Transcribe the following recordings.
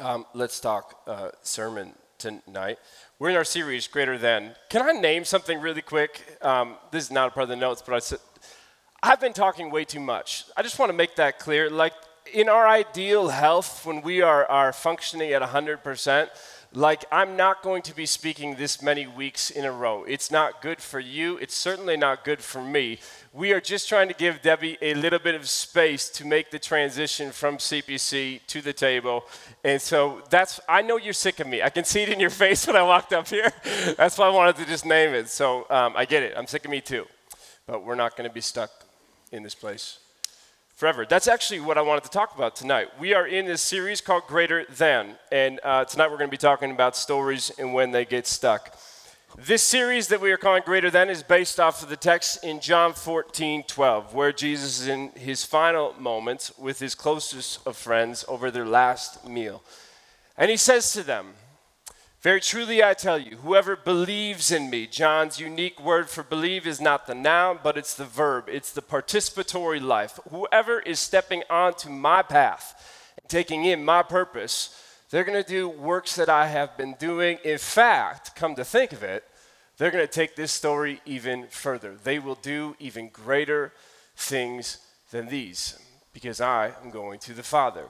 Um, let's talk uh, sermon tonight. We're in our series, Greater Than. Can I name something really quick? Um, this is not a part of the notes, but I said, I've been talking way too much. I just want to make that clear. Like, in our ideal health, when we are, are functioning at 100%, like I'm not going to be speaking this many weeks in a row. It's not good for you. It's certainly not good for me. We are just trying to give Debbie a little bit of space to make the transition from CPC to the table. And so that's, I know you're sick of me. I can see it in your face when I walked up here. That's why I wanted to just name it. So um, I get it. I'm sick of me too. But we're not going to be stuck in this place forever. That's actually what I wanted to talk about tonight. We are in this series called Greater Than, and uh, tonight we're going to be talking about stories and when they get stuck. This series that we are calling Greater Than is based off of the text in John 14 12, where Jesus is in his final moments with his closest of friends over their last meal. And he says to them, very truly, I tell you, whoever believes in me, John's unique word for believe is not the noun, but it's the verb, it's the participatory life. Whoever is stepping onto my path and taking in my purpose, they're going to do works that I have been doing. In fact, come to think of it, they're going to take this story even further. They will do even greater things than these because I am going to the Father.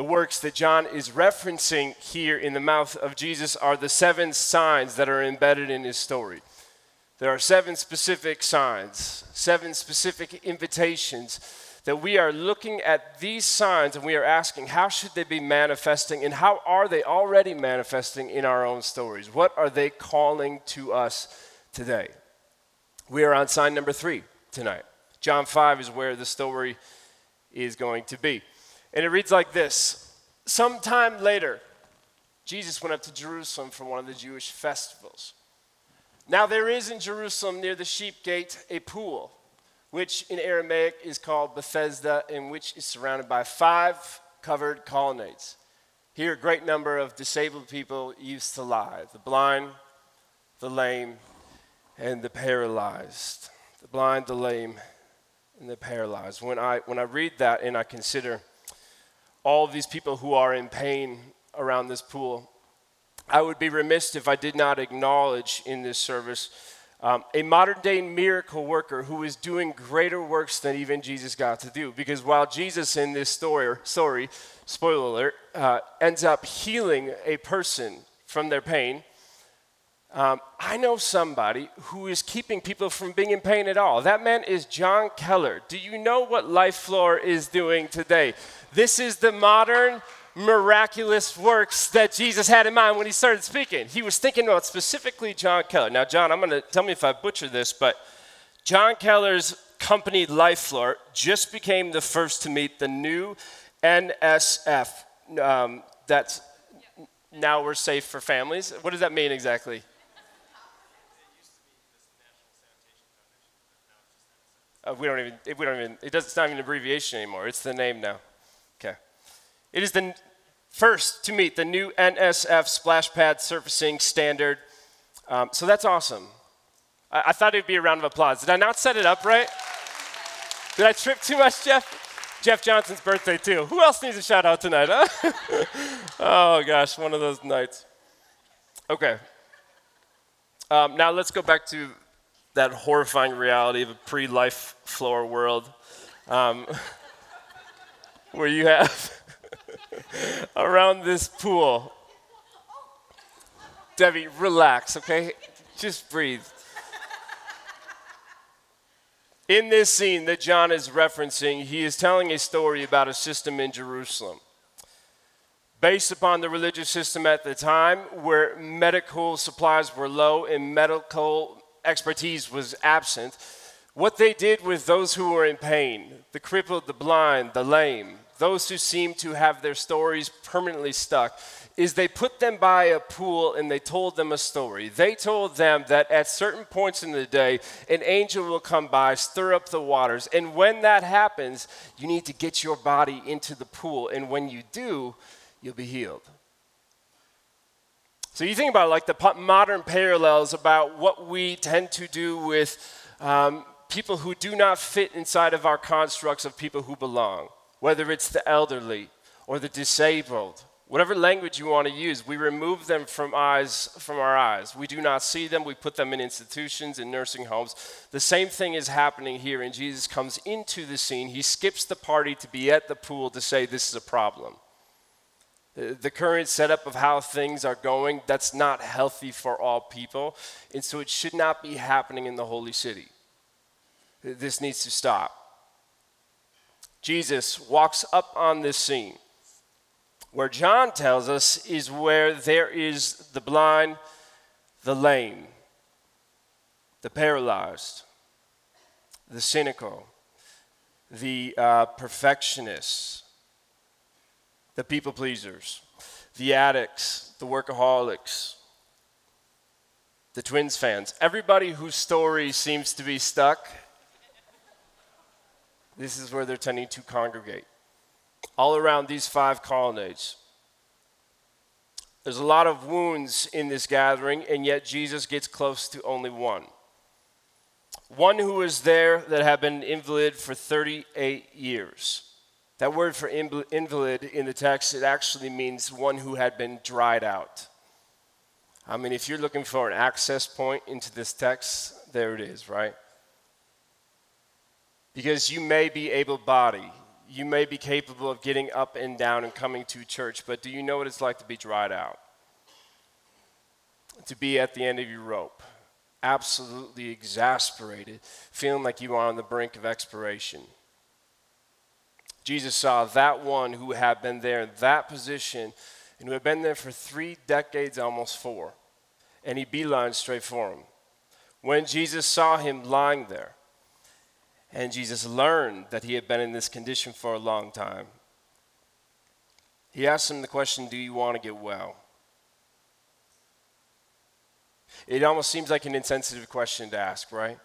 The works that John is referencing here in the mouth of Jesus are the seven signs that are embedded in his story. There are seven specific signs, seven specific invitations that we are looking at these signs and we are asking how should they be manifesting and how are they already manifesting in our own stories? What are they calling to us today? We are on sign number three tonight. John 5 is where the story is going to be. And it reads like this Sometime later, Jesus went up to Jerusalem for one of the Jewish festivals. Now, there is in Jerusalem near the sheep gate a pool, which in Aramaic is called Bethesda, and which is surrounded by five covered colonnades. Here, a great number of disabled people used to lie the blind, the lame, and the paralyzed. The blind, the lame, and the paralyzed. When I, when I read that and I consider all of these people who are in pain around this pool. I would be remiss if I did not acknowledge in this service um, a modern day miracle worker who is doing greater works than even Jesus got to do. Because while Jesus in this story, sorry, spoiler alert, uh, ends up healing a person from their pain, um, I know somebody who is keeping people from being in pain at all. That man is John Keller. Do you know what LifeFloor is doing today? This is the modern miraculous works that Jesus had in mind when he started speaking. He was thinking about specifically John Keller. Now, John, I'm going to tell me if I butcher this, but John Keller's company LifeFloor just became the first to meet the new NSF. Um, that's now we're safe for families. What does that mean exactly? Uh, we don't even. We don't even. It does, it's not even an abbreviation anymore. It's the name now. Okay. It is the first to meet the new NSF splash pad surfacing standard. Um, so that's awesome. I, I thought it would be a round of applause. Did I not set it up right? Did I trip too much, Jeff? Jeff Johnson's birthday, too. Who else needs a shout out tonight, huh? oh, gosh, one of those nights. Okay. Um, now let's go back to that horrifying reality of a pre life floor world um, where you have around this pool. Debbie, relax, okay? Just breathe. In this scene that John is referencing, he is telling a story about a system in Jerusalem. Based upon the religious system at the time, where medical supplies were low and medical expertise was absent, what they did with those who were in pain, the crippled, the blind, the lame, those who seemed to have their stories permanently stuck, is they put them by a pool and they told them a story. They told them that at certain points in the day, an angel will come by, stir up the waters. And when that happens, you need to get your body into the pool. And when you do, you'll be healed. So you think about like the modern parallels about what we tend to do with um, people who do not fit inside of our constructs of people who belong whether it's the elderly or the disabled, Whatever language you want to use, we remove them from eyes from our eyes. We do not see them. We put them in institutions in nursing homes. The same thing is happening here and Jesus comes into the scene. He skips the party to be at the pool to say this is a problem. The current setup of how things are going, that's not healthy for all people. And so it should not be happening in the holy city. This needs to stop. Jesus walks up on this scene where John tells us is where there is the blind, the lame, the paralyzed, the cynical, the uh, perfectionists, the people pleasers, the addicts, the workaholics, the Twins fans, everybody whose story seems to be stuck. This is where they're tending to congregate all around these five colonnades. There's a lot of wounds in this gathering, and yet Jesus gets close to only one. One who was there that had been invalid for 38 years. That word for invalid in the text, it actually means one who had been dried out. I mean, if you're looking for an access point into this text, there it is, right? Because you may be able bodied, you may be capable of getting up and down and coming to church, but do you know what it's like to be dried out? To be at the end of your rope, absolutely exasperated, feeling like you are on the brink of expiration. Jesus saw that one who had been there in that position and who had been there for three decades, almost four, and he beelined straight for him. When Jesus saw him lying there, and Jesus learned that he had been in this condition for a long time. He asked him the question Do you want to get well? It almost seems like an insensitive question to ask, right?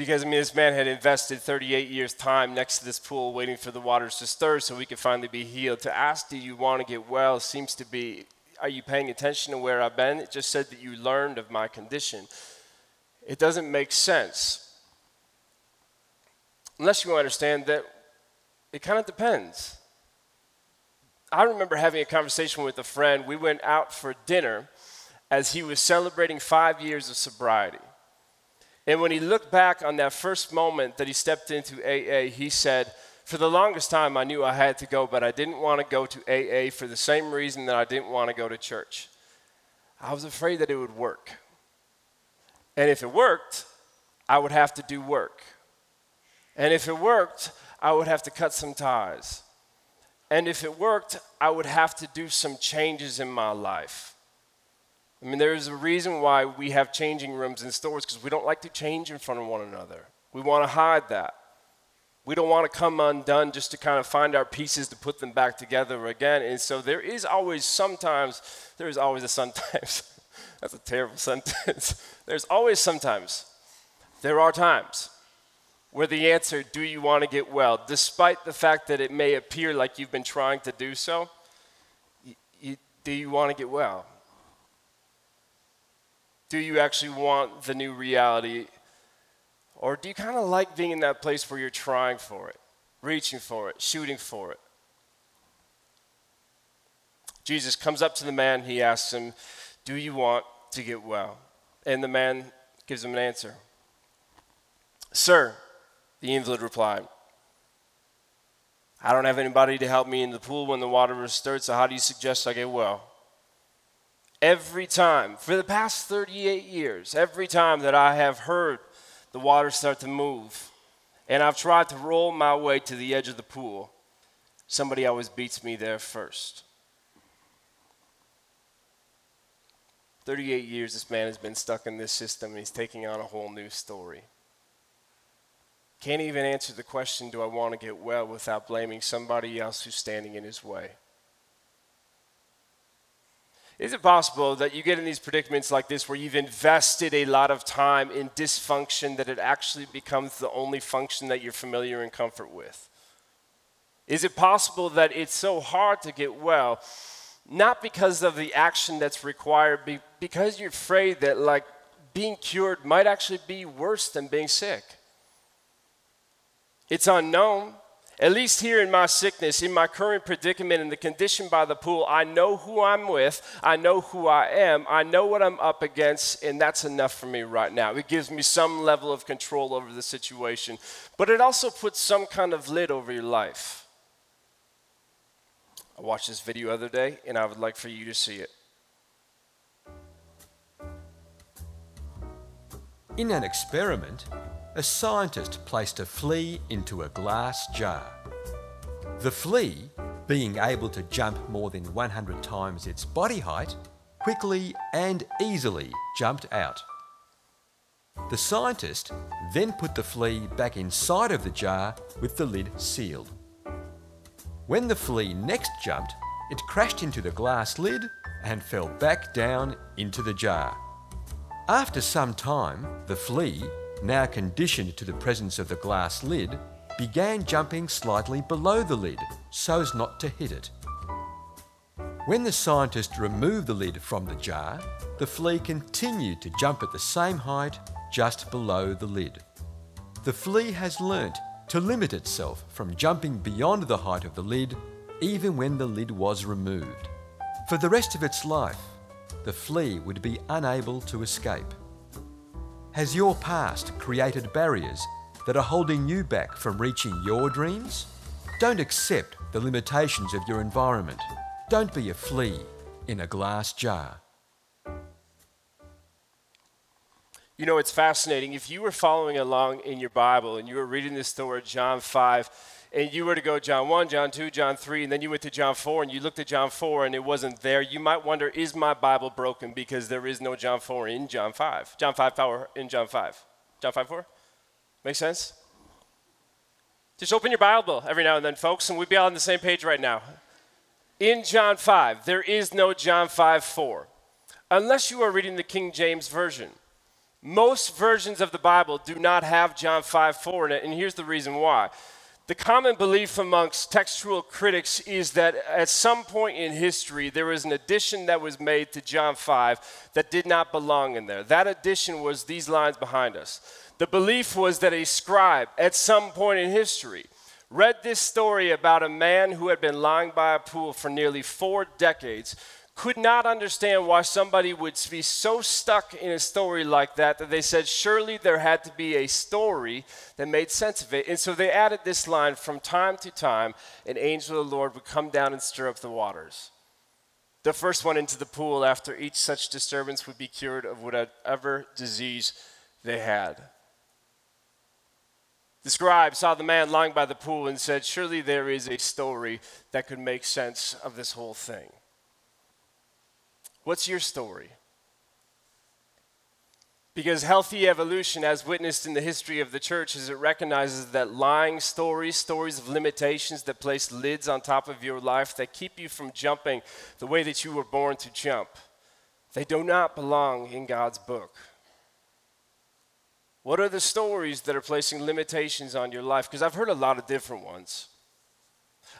Because, I mean, this man had invested 38 years' time next to this pool waiting for the waters to stir so we could finally be healed. To ask, Do you want to get well, seems to be, Are you paying attention to where I've been? It just said that you learned of my condition. It doesn't make sense unless you understand that it kind of depends. I remember having a conversation with a friend. We went out for dinner as he was celebrating five years of sobriety. And when he looked back on that first moment that he stepped into AA, he said, For the longest time, I knew I had to go, but I didn't want to go to AA for the same reason that I didn't want to go to church. I was afraid that it would work. And if it worked, I would have to do work. And if it worked, I would have to cut some ties. And if it worked, I would have to do some changes in my life. I mean, there's a reason why we have changing rooms in stores because we don't like to change in front of one another. We want to hide that. We don't want to come undone just to kind of find our pieces to put them back together again. And so there is always sometimes, there is always a sometimes. That's a terrible sentence. There's always sometimes. There are times where the answer, do you want to get well, despite the fact that it may appear like you've been trying to do so, you, you, do you want to get well? Do you actually want the new reality? Or do you kind of like being in that place where you're trying for it, reaching for it, shooting for it? Jesus comes up to the man, he asks him, Do you want to get well? And the man gives him an answer Sir, the invalid replied, I don't have anybody to help me in the pool when the water is stirred, so how do you suggest I get well? Every time, for the past 38 years, every time that I have heard the water start to move, and I've tried to roll my way to the edge of the pool, somebody always beats me there first. 38 years this man has been stuck in this system, and he's taking on a whole new story. Can't even answer the question, do I want to get well, without blaming somebody else who's standing in his way. Is it possible that you get in these predicaments like this where you've invested a lot of time in dysfunction that it actually becomes the only function that you're familiar and comfort with? Is it possible that it's so hard to get well, not because of the action that's required, but because you're afraid that like being cured might actually be worse than being sick? It's unknown. At least here in my sickness, in my current predicament, in the condition by the pool, I know who I'm with, I know who I am, I know what I'm up against, and that's enough for me right now. It gives me some level of control over the situation, but it also puts some kind of lid over your life. I watched this video the other day, and I would like for you to see it. In an experiment, a scientist placed a flea into a glass jar. The flea, being able to jump more than 100 times its body height, quickly and easily jumped out. The scientist then put the flea back inside of the jar with the lid sealed. When the flea next jumped, it crashed into the glass lid and fell back down into the jar. After some time, the flea, now conditioned to the presence of the glass lid, began jumping slightly below the lid so as not to hit it. When the scientist removed the lid from the jar, the flea continued to jump at the same height just below the lid. The flea has learnt to limit itself from jumping beyond the height of the lid, even when the lid was removed. For the rest of its life, the flea would be unable to escape. Has your past created barriers that are holding you back from reaching your dreams? Don't accept the limitations of your environment. Don't be a flea in a glass jar. You know, it's fascinating. If you were following along in your Bible and you were reading this story, John 5, and you were to go John 1, John 2, John 3, and then you went to John 4 and you looked at John 4 and it wasn't there, you might wonder, is my Bible broken because there is no John 4 in John 5? John 5 power in John 5. John 5 4? Make sense? Just open your Bible every now and then, folks, and we'd be all on the same page right now. In John 5, there is no John 5 4, unless you are reading the King James Version. Most versions of the Bible do not have John 5 4 in it, and here's the reason why. The common belief amongst textual critics is that at some point in history, there was an addition that was made to John 5 that did not belong in there. That addition was these lines behind us. The belief was that a scribe at some point in history read this story about a man who had been lying by a pool for nearly four decades could not understand why somebody would be so stuck in a story like that that they said surely there had to be a story that made sense of it. And so they added this line from time to time, an angel of the Lord would come down and stir up the waters. The first one into the pool after each such disturbance would be cured of whatever disease they had. The scribe saw the man lying by the pool and said, Surely there is a story that could make sense of this whole thing. What's your story? Because healthy evolution, as witnessed in the history of the church, is it recognizes that lying stories, stories of limitations that place lids on top of your life that keep you from jumping the way that you were born to jump, they do not belong in God's book. What are the stories that are placing limitations on your life? Because I've heard a lot of different ones.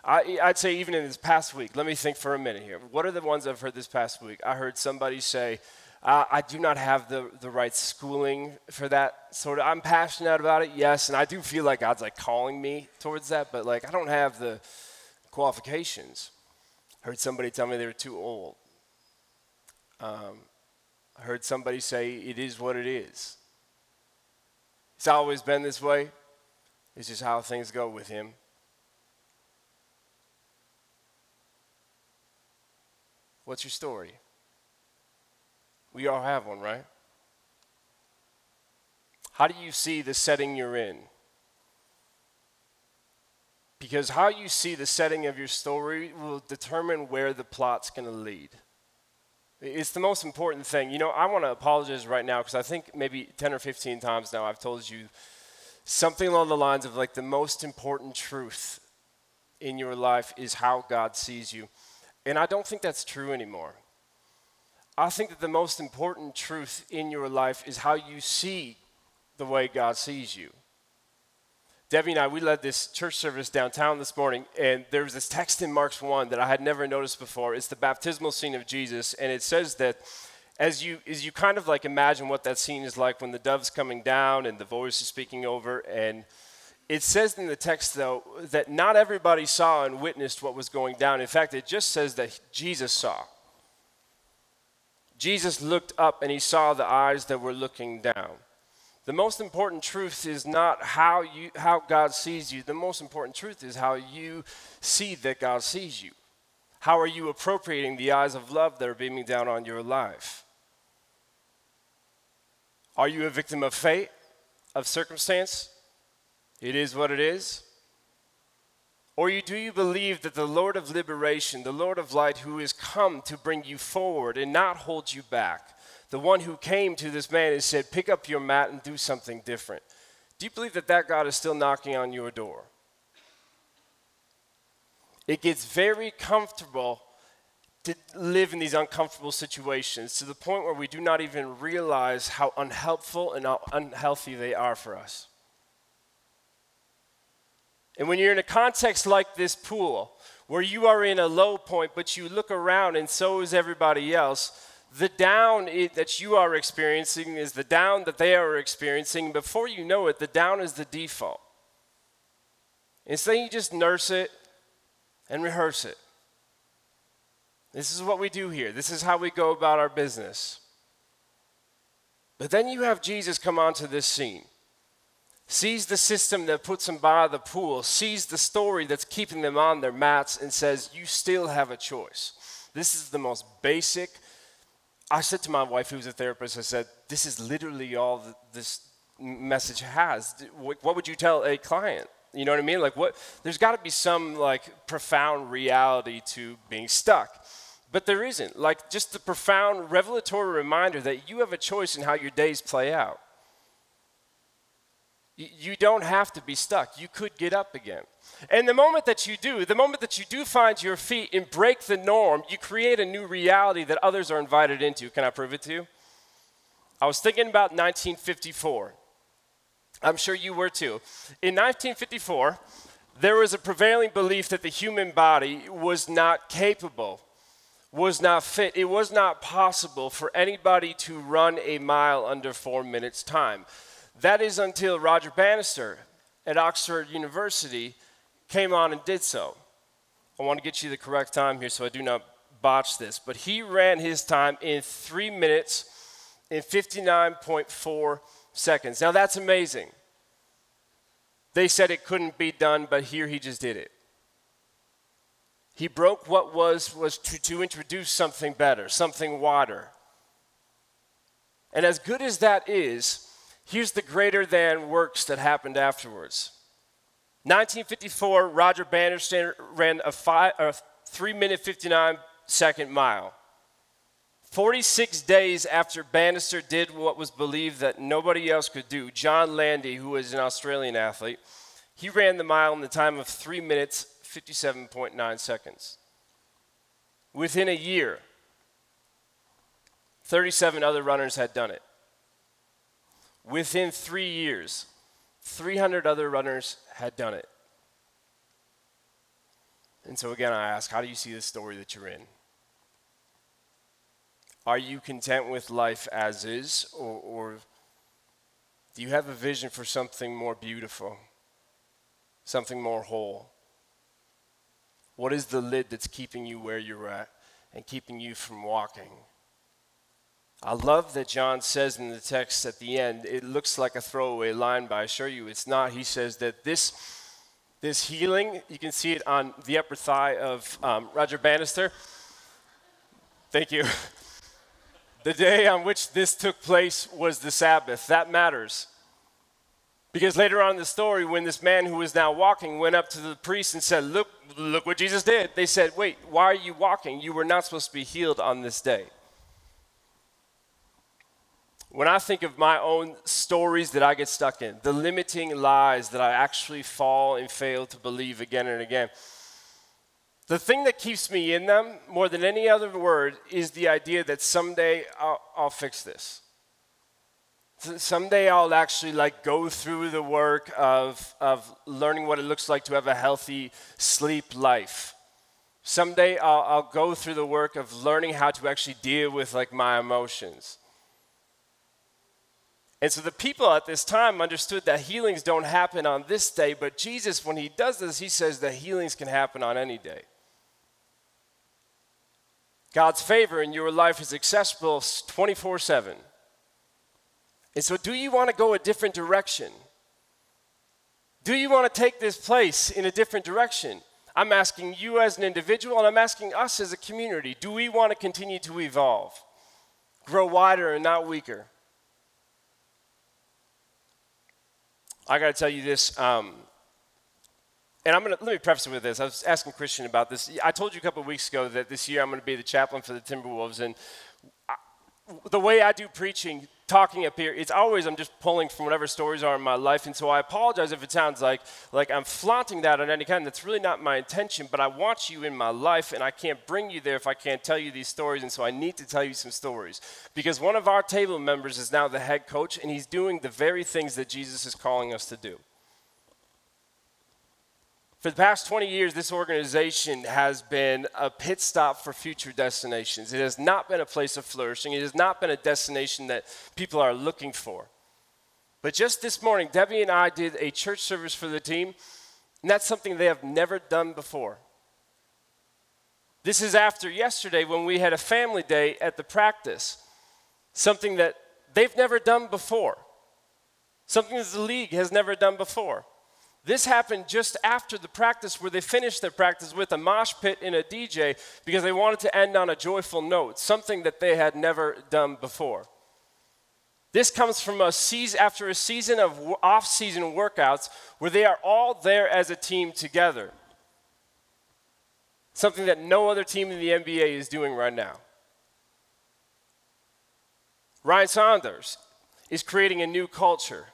I, would say even in this past week, let me think for a minute here. What are the ones I've heard this past week? I heard somebody say, uh, I do not have the, the right schooling for that sort of. I'm passionate about it, yes, and I do feel like God's like calling me towards that, but like I don't have the qualifications. I heard somebody tell me they were too old. Um, I heard somebody say it is what it is. It's always been this way. It's just how things go with him. What's your story? We all have one, right? How do you see the setting you're in? Because how you see the setting of your story will determine where the plot's going to lead. It's the most important thing. You know, I want to apologize right now because I think maybe 10 or 15 times now I've told you something along the lines of like the most important truth in your life is how God sees you. And I don't think that's true anymore. I think that the most important truth in your life is how you see the way God sees you. Debbie and I, we led this church service downtown this morning, and there was this text in Mark's 1 that I had never noticed before. It's the baptismal scene of Jesus, and it says that as you, as you kind of like imagine what that scene is like when the dove's coming down and the voice is speaking over, and It says in the text, though, that not everybody saw and witnessed what was going down. In fact, it just says that Jesus saw. Jesus looked up and he saw the eyes that were looking down. The most important truth is not how, you, how God sees you. The most important truth is how you see that God sees you. How are you appropriating the eyes of love that are beaming down on your life? Are you a victim of fate, of circumstance? It is what it is? Or do you believe that the Lord of liberation, the Lord of light, who has come to bring you forward and not hold you back, the one who came to this man and said, Pick up your mat and do something different, do you believe that that God is still knocking on your door? It gets very comfortable to live in these uncomfortable situations to the point where we do not even realize how unhelpful and how unhealthy they are for us. And when you're in a context like this pool, where you are in a low point, but you look around and so is everybody else, the down that you are experiencing is the down that they are experiencing. Before you know it, the down is the default. Instead, you just nurse it and rehearse it. This is what we do here. This is how we go about our business. But then you have Jesus come onto this scene sees the system that puts them by the pool, sees the story that's keeping them on their mats, and says, You still have a choice. This is the most basic. I said to my wife, who's a therapist, I said, This is literally all this message has. What would you tell a client? You know what I mean? Like, what? There's got to be some like profound reality to being stuck. But there isn't. Like, just the profound revelatory reminder that you have a choice in how your days play out. You don't have to be stuck. You could get up again. And the moment that you do, the moment that you do find your feet and break the norm, you create a new reality that others are invited into. Can I prove it to you? I was thinking about 1954. I'm sure you were too. In 1954, there was a prevailing belief that the human body was not capable, was not fit. It was not possible for anybody to run a mile under four minutes' time. That is until Roger Bannister at Oxford University came on and did so. I want to get you the correct time here so I do not botch this, but he ran his time in three minutes in 59.4 seconds. Now that's amazing. They said it couldn't be done, but here he just did it. He broke what was, was to, to introduce something better, something wider. And as good as that is, Here's the greater than works that happened afterwards. 1954, Roger Bannister ran a, five, a 3 minute 59 second mile. 46 days after Bannister did what was believed that nobody else could do, John Landy, who was an Australian athlete, he ran the mile in the time of 3 minutes 57.9 seconds. Within a year, 37 other runners had done it. Within three years, 300 other runners had done it. And so, again, I ask, how do you see the story that you're in? Are you content with life as is, or, or do you have a vision for something more beautiful, something more whole? What is the lid that's keeping you where you're at and keeping you from walking? I love that John says in the text at the end, it looks like a throwaway line, but I assure you it's not. He says that this, this healing, you can see it on the upper thigh of um, Roger Bannister. Thank you. the day on which this took place was the Sabbath. That matters. Because later on in the story, when this man who was now walking went up to the priest and said, Look, look what Jesus did, they said, Wait, why are you walking? You were not supposed to be healed on this day. When I think of my own stories that I get stuck in, the limiting lies that I actually fall and fail to believe again and again, the thing that keeps me in them more than any other word is the idea that someday I'll, I'll fix this. Someday I'll actually like go through the work of, of learning what it looks like to have a healthy sleep life. Someday I'll, I'll go through the work of learning how to actually deal with like my emotions. And so the people at this time understood that healings don't happen on this day, but Jesus, when he does this, he says that healings can happen on any day. God's favor in your life is accessible 24 7. And so, do you want to go a different direction? Do you want to take this place in a different direction? I'm asking you as an individual, and I'm asking us as a community do we want to continue to evolve, grow wider and not weaker? I got to tell you this, um, and I'm gonna let me preface it with this. I was asking Christian about this. I told you a couple weeks ago that this year I'm to be the chaplain for the Timberwolves, and I, the way I do preaching, talking up here, it's always I'm just pulling from whatever stories are in my life, and so I apologize if it sounds like like I'm flaunting that on any kind. That's really not my intention, but I want you in my life, and I can't bring you there if I can't tell you these stories, and so I need to tell you some stories because one of our table members is now the head coach, and he's doing the very things that Jesus is calling us to do. For the past 20 years, this organization has been a pit stop for future destinations. It has not been a place of flourishing. It has not been a destination that people are looking for. But just this morning, Debbie and I did a church service for the team, and that's something they have never done before. This is after yesterday when we had a family day at the practice, something that they've never done before, something that the league has never done before. This happened just after the practice where they finished their practice with a mosh pit and a DJ because they wanted to end on a joyful note, something that they had never done before. This comes from a season after a season of off-season workouts where they are all there as a team together. Something that no other team in the NBA is doing right now. Ryan Saunders is creating a new culture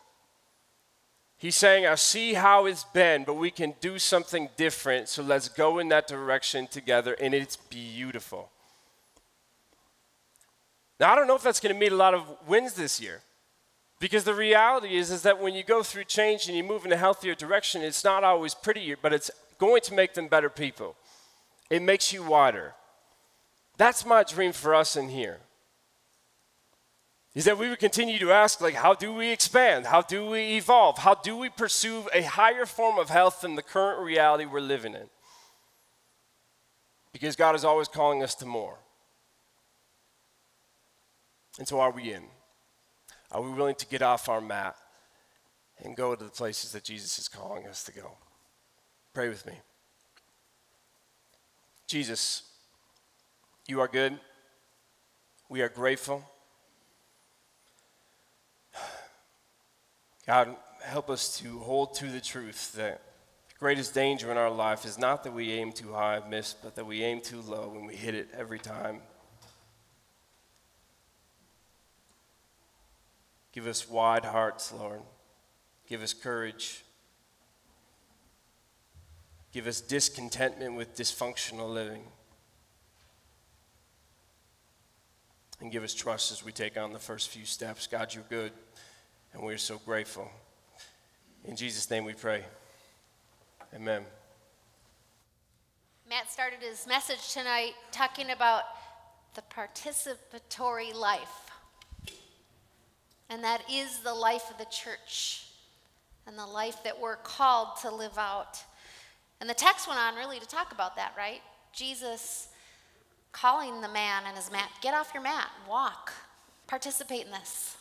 He's saying, I see how it's been, but we can do something different, so let's go in that direction together, and it's beautiful. Now, I don't know if that's going to meet a lot of wins this year. Because the reality is, is that when you go through change and you move in a healthier direction, it's not always prettier, but it's going to make them better people. It makes you wider. That's my dream for us in here is that we would continue to ask like how do we expand? How do we evolve? How do we pursue a higher form of health than the current reality we're living in? Because god is always calling us to more. And so are we in? Are we willing to get off our mat and go to the places that jesus is calling us to go? Pray with me. Jesus you are good. We are grateful God, help us to hold to the truth that the greatest danger in our life is not that we aim too high and miss, but that we aim too low and we hit it every time. Give us wide hearts, Lord. Give us courage. Give us discontentment with dysfunctional living. And give us trust as we take on the first few steps. God, you're good and we're so grateful. In Jesus' name we pray. Amen. Matt started his message tonight talking about the participatory life. And that is the life of the church and the life that we're called to live out. And the text went on really to talk about that, right? Jesus calling the man and his mat, get off your mat, walk, participate in this.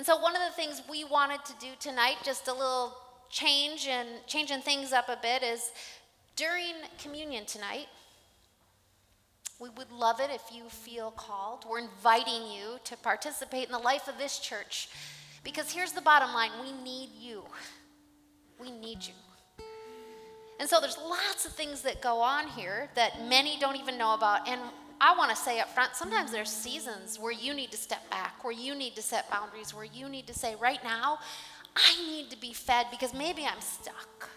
And so one of the things we wanted to do tonight, just a little change and changing things up a bit, is during communion tonight, we would love it if you feel called. We're inviting you to participate in the life of this church. Because here's the bottom line we need you. We need you. And so there's lots of things that go on here that many don't even know about. And I want to say up front, sometimes there's seasons where you need to step back, where you need to set boundaries, where you need to say, right now, I need to be fed because maybe I'm stuck.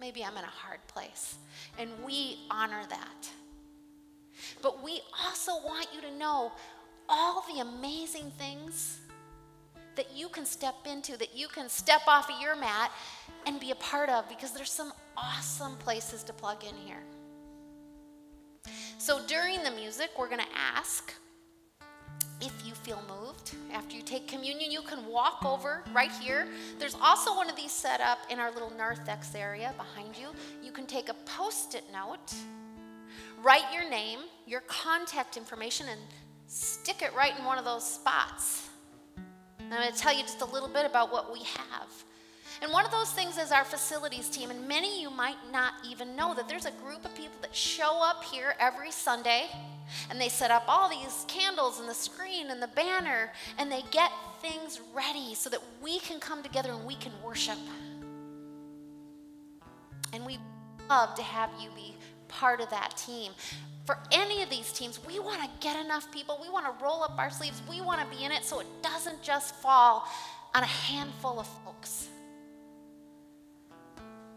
Maybe I'm in a hard place. And we honor that. But we also want you to know all the amazing things that you can step into, that you can step off of your mat and be a part of because there's some awesome places to plug in here. So during the music, we're going to ask if you feel moved after you take communion, you can walk over right here. There's also one of these set up in our little narthex area behind you. You can take a post it note, write your name, your contact information, and stick it right in one of those spots. And I'm going to tell you just a little bit about what we have. And one of those things is our facilities team, and many of you might not even know that there's a group of people that show up here every Sunday and they set up all these candles and the screen and the banner and they get things ready so that we can come together and we can worship. And we love to have you be part of that team. For any of these teams, we want to get enough people. We want to roll up our sleeves. We want to be in it so it doesn't just fall on a handful of folks.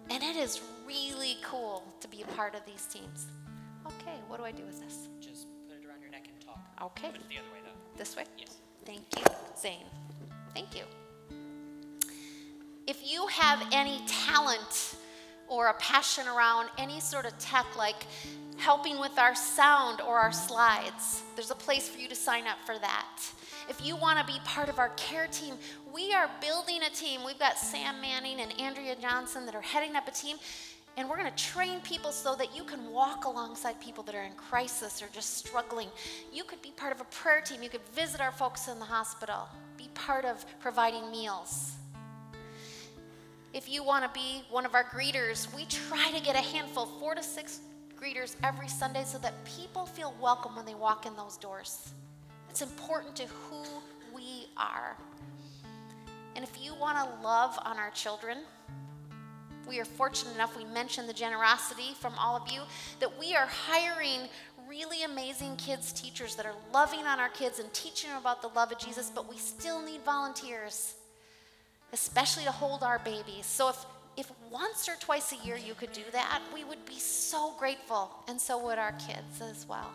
And it is really cool to be a part of these teams. Okay, what do I do with this? Just put it around your neck and talk. Okay. Put it the other way though. This way? Yes. Thank you, Zane. Thank you. If you have any talent or a passion around any sort of tech, like helping with our sound or our slides, there's a place for you to sign up for that. If you want to be part of our care team, we are building a team. We've got Sam Manning and Andrea Johnson that are heading up a team, and we're going to train people so that you can walk alongside people that are in crisis or just struggling. You could be part of a prayer team. You could visit our folks in the hospital, be part of providing meals. If you want to be one of our greeters, we try to get a handful, four to six greeters every Sunday so that people feel welcome when they walk in those doors. It's important to who we are. And if you want to love on our children, we are fortunate enough, we mentioned the generosity from all of you, that we are hiring really amazing kids teachers that are loving on our kids and teaching them about the love of Jesus, but we still need volunteers, especially to hold our babies. So if if once or twice a year you could do that, we would be so grateful, and so would our kids as well.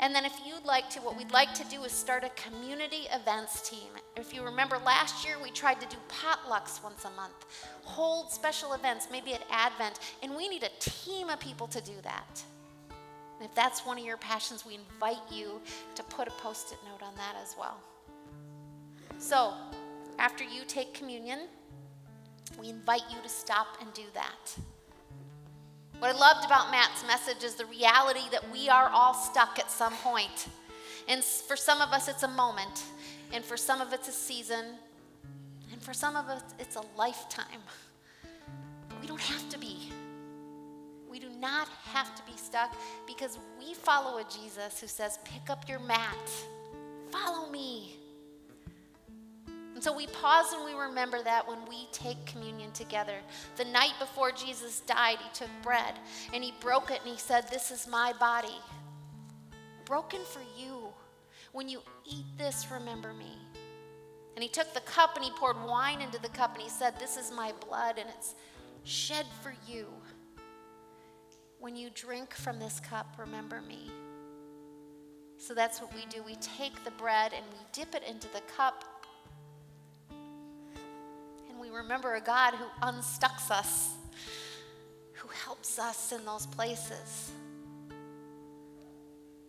And then, if you'd like to, what we'd like to do is start a community events team. If you remember last year, we tried to do potlucks once a month, hold special events, maybe at Advent, and we need a team of people to do that. And if that's one of your passions, we invite you to put a post it note on that as well. So, after you take communion, we invite you to stop and do that. What I loved about Matt's message is the reality that we are all stuck at some point. And for some of us, it's a moment. And for some of it's a season. And for some of us, it's a lifetime. But we don't have to be. We do not have to be stuck because we follow a Jesus who says, Pick up your mat, follow me. And so we pause and we remember that when we take communion together. The night before Jesus died, he took bread and he broke it and he said, This is my body, broken for you. When you eat this, remember me. And he took the cup and he poured wine into the cup and he said, This is my blood and it's shed for you. When you drink from this cup, remember me. So that's what we do. We take the bread and we dip it into the cup we remember a God who unstucks us, who helps us in those places.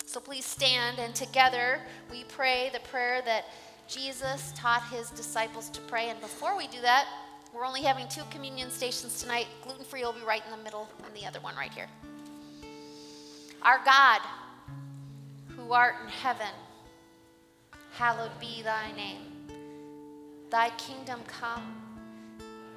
So please stand and together we pray the prayer that Jesus taught his disciples to pray. And before we do that, we're only having two communion stations tonight. Gluten free will be right in the middle, and the other one right here. Our God, who art in heaven, hallowed be thy name. Thy kingdom come.